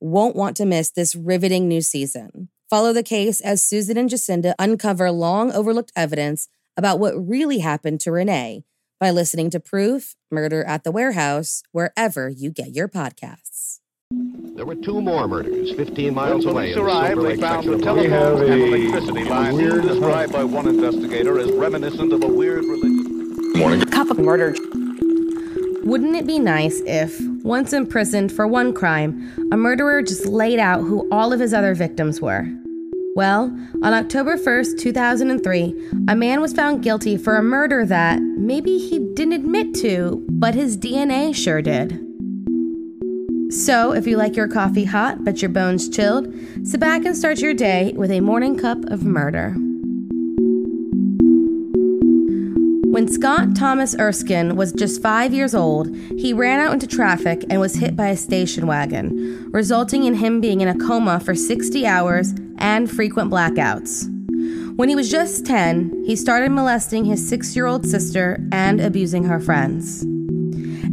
won't want to miss this riveting new season. Follow the case as Susan and Jacinda uncover long overlooked evidence about what really happened to Renee by listening to Proof Murder at the Warehouse wherever you get your podcasts. There were two more murders 15 miles when away. police arrived, they found the telephone and electricity lines described by one investigator as reminiscent of a weird religion. Morning. Cup of murder. Wouldn't it be nice if, once imprisoned for one crime, a murderer just laid out who all of his other victims were? Well, on October 1st, 2003, a man was found guilty for a murder that maybe he didn't admit to, but his DNA sure did. So, if you like your coffee hot but your bones chilled, sit back and start your day with a morning cup of murder. When Scott Thomas Erskine was just five years old, he ran out into traffic and was hit by a station wagon, resulting in him being in a coma for 60 hours and frequent blackouts. When he was just 10, he started molesting his six year old sister and abusing her friends.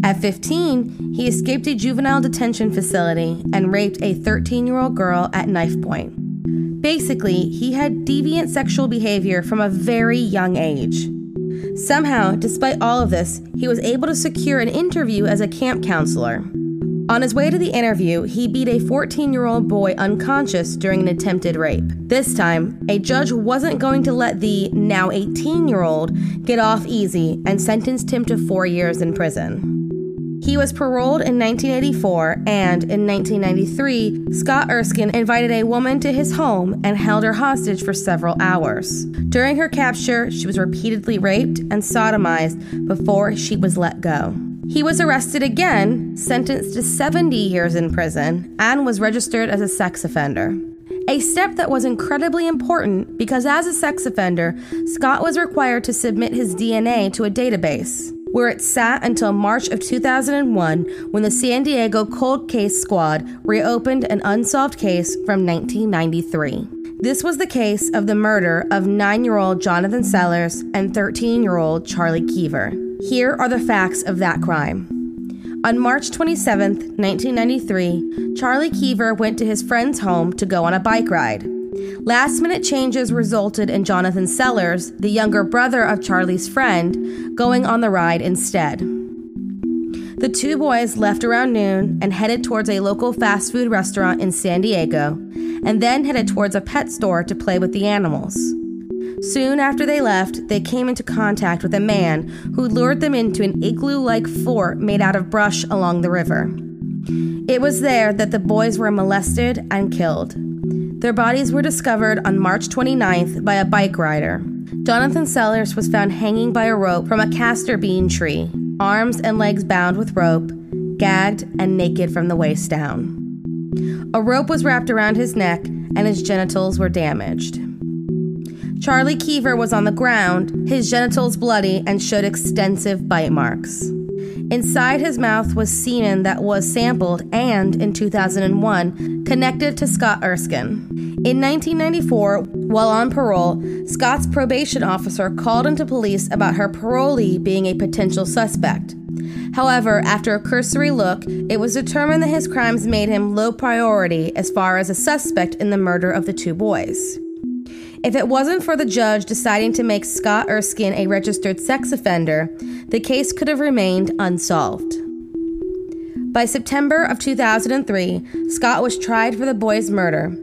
At 15, he escaped a juvenile detention facility and raped a 13 year old girl at knife point. Basically, he had deviant sexual behavior from a very young age. Somehow, despite all of this, he was able to secure an interview as a camp counselor. On his way to the interview, he beat a 14 year old boy unconscious during an attempted rape. This time, a judge wasn't going to let the now 18 year old get off easy and sentenced him to four years in prison. He was paroled in 1984, and in 1993, Scott Erskine invited a woman to his home and held her hostage for several hours. During her capture, she was repeatedly raped and sodomized before she was let go. He was arrested again, sentenced to 70 years in prison, and was registered as a sex offender. A step that was incredibly important because, as a sex offender, Scott was required to submit his DNA to a database where it sat until March of 2001 when the San Diego Cold Case Squad reopened an unsolved case from 1993. This was the case of the murder of 9 year old Jonathan Sellers and 13 year old Charlie Keever. Here are the facts of that crime. On March 27, 1993, Charlie Keever went to his friend's home to go on a bike ride. Last minute changes resulted in Jonathan Sellers, the younger brother of Charlie's friend, going on the ride instead. The two boys left around noon and headed towards a local fast food restaurant in San Diego, and then headed towards a pet store to play with the animals. Soon after they left, they came into contact with a man who lured them into an igloo like fort made out of brush along the river. It was there that the boys were molested and killed. Their bodies were discovered on March 29th by a bike rider. Jonathan Sellers was found hanging by a rope from a castor bean tree, arms and legs bound with rope, gagged and naked from the waist down. A rope was wrapped around his neck, and his genitals were damaged. Charlie Keever was on the ground, his genitals bloody, and showed extensive bite marks. Inside his mouth was semen that was sampled and, in 2001, connected to Scott Erskine. In 1994, while on parole, Scott's probation officer called into police about her parolee being a potential suspect. However, after a cursory look, it was determined that his crimes made him low priority as far as a suspect in the murder of the two boys. If it wasn't for the judge deciding to make Scott Erskine a registered sex offender, the case could have remained unsolved. By September of 2003, Scott was tried for the boys' murder.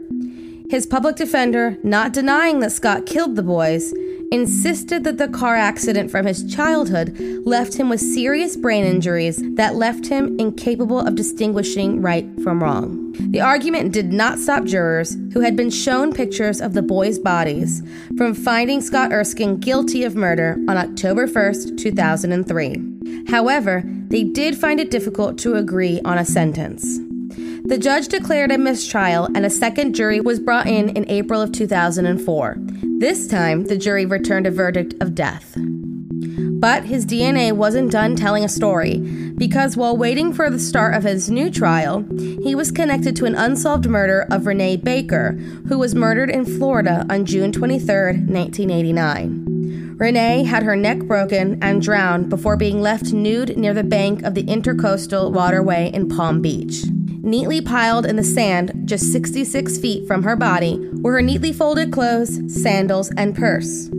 His public defender, not denying that Scott killed the boys, insisted that the car accident from his childhood left him with serious brain injuries that left him incapable of distinguishing right from wrong. The argument did not stop jurors, who had been shown pictures of the boys' bodies, from finding Scott Erskine guilty of murder on October 1st, 2003. However, they did find it difficult to agree on a sentence. The judge declared a mistrial and a second jury was brought in in April of 2004. This time, the jury returned a verdict of death. But his DNA wasn't done telling a story, because while waiting for the start of his new trial, he was connected to an unsolved murder of Renee Baker, who was murdered in Florida on June 23, 1989. Renee had her neck broken and drowned before being left nude near the bank of the Intercoastal Waterway in Palm Beach. Neatly piled in the sand, just 66 feet from her body, were her neatly folded clothes, sandals, and purse.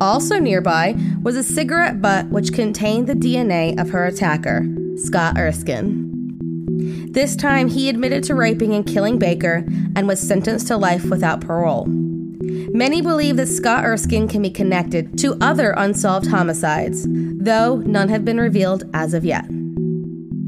Also nearby was a cigarette butt which contained the DNA of her attacker, Scott Erskine. This time, he admitted to raping and killing Baker and was sentenced to life without parole. Many believe that Scott Erskine can be connected to other unsolved homicides, though none have been revealed as of yet.